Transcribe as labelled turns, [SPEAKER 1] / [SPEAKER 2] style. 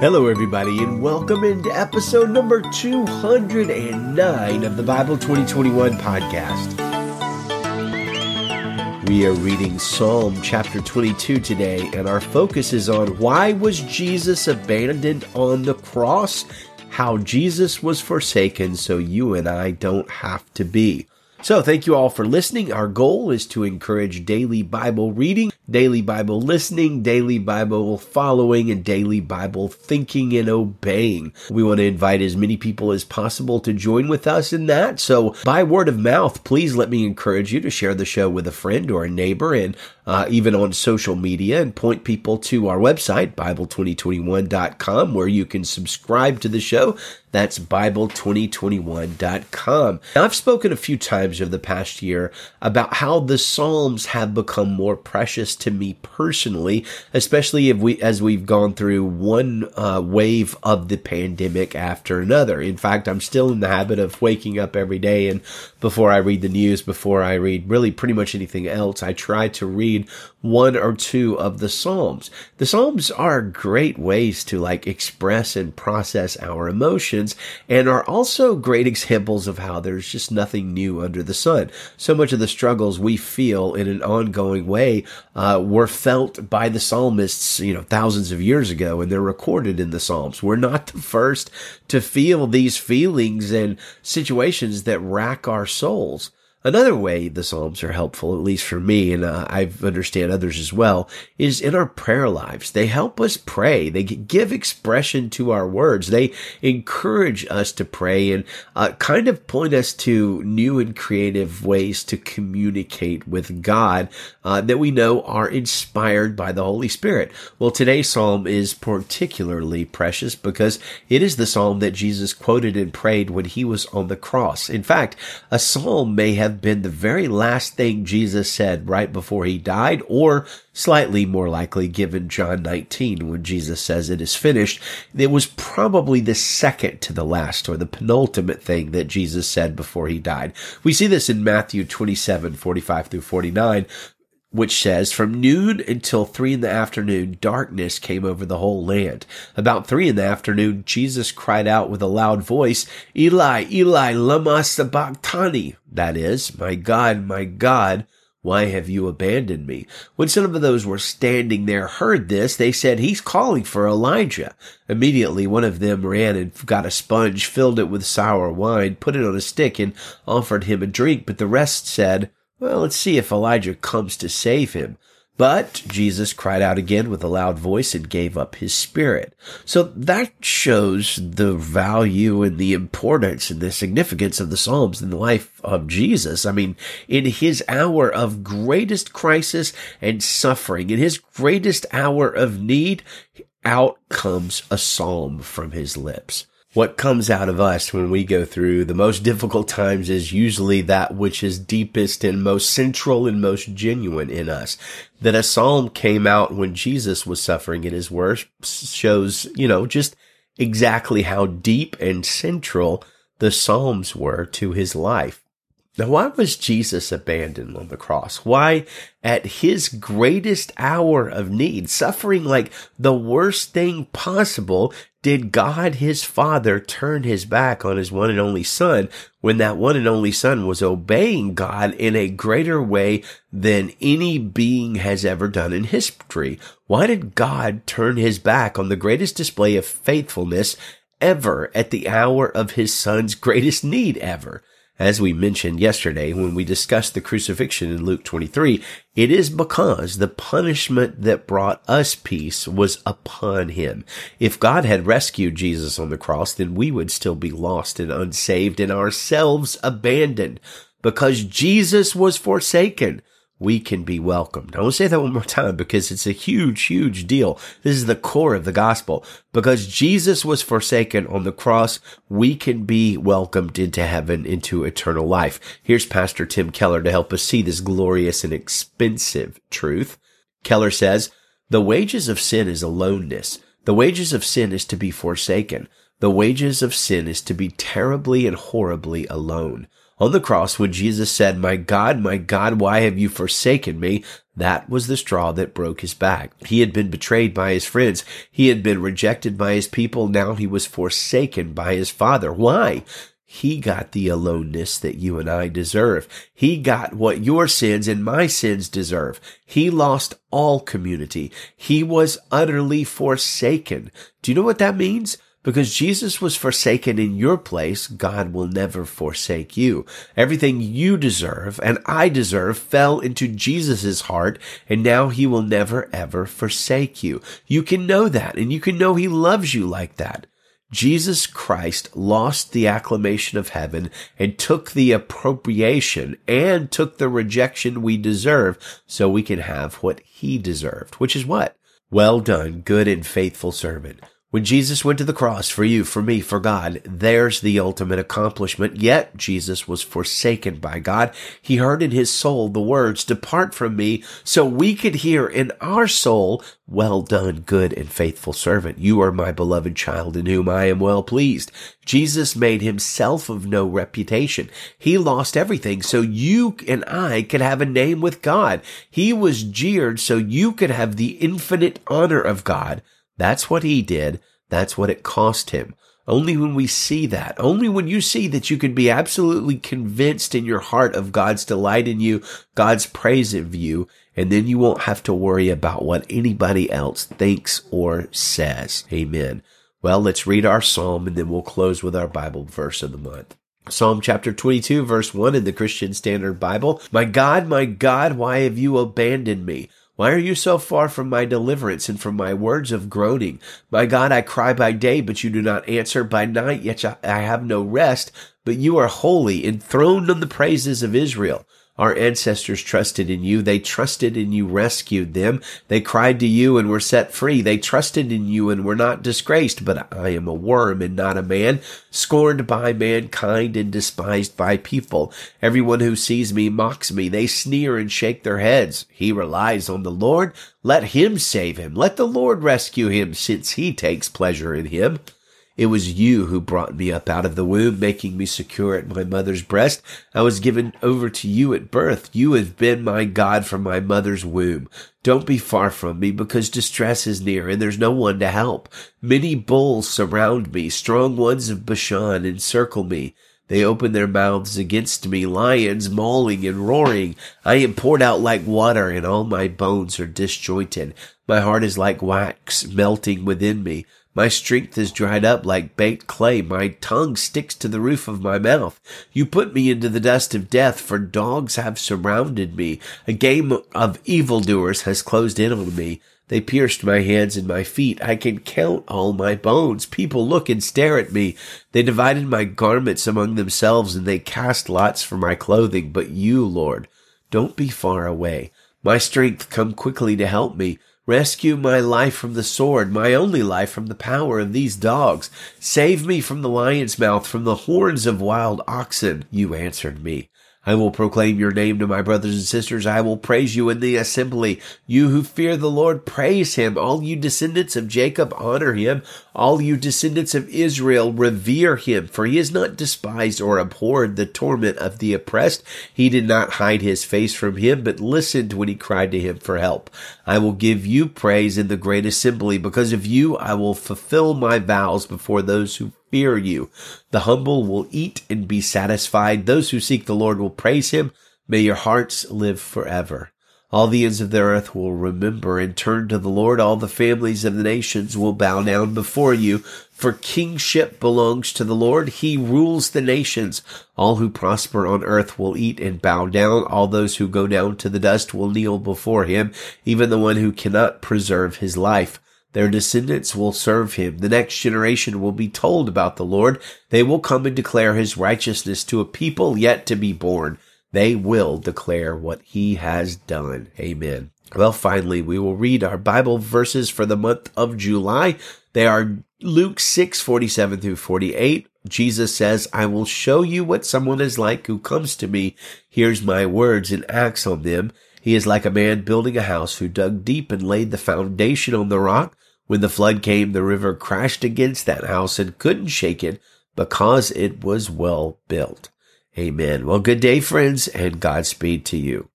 [SPEAKER 1] Hello, everybody, and welcome into episode number 209 of the Bible 2021 podcast. We are reading Psalm chapter 22 today, and our focus is on why was Jesus abandoned on the cross? How Jesus was forsaken so you and I don't have to be. So, thank you all for listening. Our goal is to encourage daily Bible reading, daily Bible listening, daily Bible following, and daily Bible thinking and obeying. We want to invite as many people as possible to join with us in that. So, by word of mouth, please let me encourage you to share the show with a friend or a neighbor and uh, even on social media and point people to our website, Bible2021.com, where you can subscribe to the show. That's Bible2021.com. Now, I've spoken a few times over the past year about how the Psalms have become more precious to me personally, especially if we, as we've gone through one uh, wave of the pandemic after another. In fact, I'm still in the habit of waking up every day and before I read the news, before I read really pretty much anything else, I try to read read one or two of the Psalms. The Psalms are great ways to like express and process our emotions and are also great examples of how there's just nothing new under the sun. So much of the struggles we feel in an ongoing way uh, were felt by the psalmists, you know, thousands of years ago, and they're recorded in the Psalms. We're not the first to feel these feelings and situations that rack our souls. Another way the Psalms are helpful, at least for me, and uh, I understand others as well, is in our prayer lives. They help us pray. They give expression to our words. They encourage us to pray and uh, kind of point us to new and creative ways to communicate with God uh, that we know are inspired by the Holy Spirit. Well, today's Psalm is particularly precious because it is the Psalm that Jesus quoted and prayed when he was on the cross. In fact, a Psalm may have have been the very last thing Jesus said right before he died, or slightly more likely given John 19 when Jesus says it is finished. It was probably the second to the last or the penultimate thing that Jesus said before he died. We see this in Matthew 27, 45 through 49 which says, From noon until three in the afternoon, darkness came over the whole land. About three in the afternoon, Jesus cried out with a loud voice, Eli, Eli, lama sabachthani. That is, My God, my God, why have you abandoned me? When some of those who were standing there heard this, they said, He's calling for Elijah. Immediately one of them ran and got a sponge, filled it with sour wine, put it on a stick, and offered him a drink. But the rest said, well, let's see if Elijah comes to save him. But Jesus cried out again with a loud voice and gave up his spirit. So that shows the value and the importance and the significance of the Psalms in the life of Jesus. I mean, in his hour of greatest crisis and suffering, in his greatest hour of need, out comes a psalm from his lips what comes out of us when we go through the most difficult times is usually that which is deepest and most central and most genuine in us. That a psalm came out when Jesus was suffering at his worst shows, you know, just exactly how deep and central the psalms were to his life. Now, why was Jesus abandoned on the cross? Why, at his greatest hour of need, suffering like the worst thing possible, did God his Father turn his back on his one and only Son when that one and only Son was obeying God in a greater way than any being has ever done in history? Why did God turn his back on the greatest display of faithfulness ever at the hour of his Son's greatest need ever? As we mentioned yesterday when we discussed the crucifixion in Luke 23, it is because the punishment that brought us peace was upon him. If God had rescued Jesus on the cross, then we would still be lost and unsaved and ourselves abandoned because Jesus was forsaken we can be welcomed. I want to say that one more time because it's a huge, huge deal. This is the core of the gospel. Because Jesus was forsaken on the cross, we can be welcomed into heaven, into eternal life. Here's Pastor Tim Keller to help us see this glorious and expensive truth. Keller says, the wages of sin is aloneness. The wages of sin is to be forsaken. The wages of sin is to be terribly and horribly alone on the cross when Jesus said, My God, my God, why have you forsaken me? That was the straw that broke his back. He had been betrayed by his friends. He had been rejected by his people. Now he was forsaken by his father. Why? He got the aloneness that you and I deserve. He got what your sins and my sins deserve. He lost all community. He was utterly forsaken. Do you know what that means? Because Jesus was forsaken in your place, God will never forsake you. Everything you deserve and I deserve fell into Jesus' heart, and now he will never ever forsake you. You can know that, and you can know he loves you like that. Jesus Christ lost the acclamation of heaven and took the appropriation and took the rejection we deserve so we can have what he deserved, which is what? Well done, good and faithful servant. When Jesus went to the cross for you, for me, for God, there's the ultimate accomplishment. Yet Jesus was forsaken by God. He heard in his soul the words, depart from me, so we could hear in our soul, well done, good and faithful servant. You are my beloved child in whom I am well pleased. Jesus made himself of no reputation. He lost everything so you and I could have a name with God. He was jeered so you could have the infinite honor of God. That's what he did. That's what it cost him. Only when we see that, only when you see that you can be absolutely convinced in your heart of God's delight in you, God's praise of you, and then you won't have to worry about what anybody else thinks or says. Amen. Well, let's read our psalm and then we'll close with our Bible verse of the month. Psalm chapter 22 verse 1 in the Christian Standard Bible. My God, my God, why have you abandoned me? Why are you so far from my deliverance and from my words of groaning? My God, I cry by day, but you do not answer. By night, yet I have no rest. But you are holy, enthroned on the praises of Israel. Our ancestors trusted in you. They trusted and you rescued them. They cried to you and were set free. They trusted in you and were not disgraced. But I am a worm and not a man, scorned by mankind and despised by people. Everyone who sees me mocks me. They sneer and shake their heads. He relies on the Lord. Let him save him. Let the Lord rescue him since he takes pleasure in him. It was you who brought me up out of the womb, making me secure at my mother's breast. I was given over to you at birth. You have been my God from my mother's womb. Don't be far from me because distress is near and there's no one to help. Many bulls surround me. Strong ones of Bashan encircle me. They open their mouths against me, lions mauling and roaring. I am poured out like water and all my bones are disjointed. My heart is like wax melting within me. My strength is dried up like baked clay. My tongue sticks to the roof of my mouth. You put me into the dust of death, for dogs have surrounded me. A game of evildoers has closed in on me. They pierced my hands and my feet. I can count all my bones. People look and stare at me. They divided my garments among themselves and they cast lots for my clothing. But you, Lord, don't be far away. My strength come quickly to help me. Rescue my life from the sword, my only life from the power of these dogs. Save me from the lion's mouth, from the horns of wild oxen. You answered me. I will proclaim your name to my brothers and sisters. I will praise you in the assembly. You who fear the Lord, praise him. All you descendants of Jacob, honor him. All you descendants of Israel, revere him. For he has not despised or abhorred the torment of the oppressed. He did not hide his face from him, but listened when he cried to him for help. I will give you praise in the great assembly. Because of you, I will fulfill my vows before those who fear you. The humble will eat and be satisfied. Those who seek the Lord will praise him. May your hearts live forever. All the ends of the earth will remember and turn to the Lord. All the families of the nations will bow down before you. For kingship belongs to the Lord. He rules the nations. All who prosper on earth will eat and bow down. All those who go down to the dust will kneel before him, even the one who cannot preserve his life. Their descendants will serve him. The next generation will be told about the Lord. They will come and declare his righteousness to a people yet to be born. They will declare what he has done. Amen. Well, finally, we will read our Bible verses for the month of July. They are Luke 6, 47 through 48. Jesus says, I will show you what someone is like who comes to me, hears my words and acts on them. He is like a man building a house who dug deep and laid the foundation on the rock. When the flood came, the river crashed against that house and couldn't shake it because it was well built. Amen. Well, good day, friends, and Godspeed to you.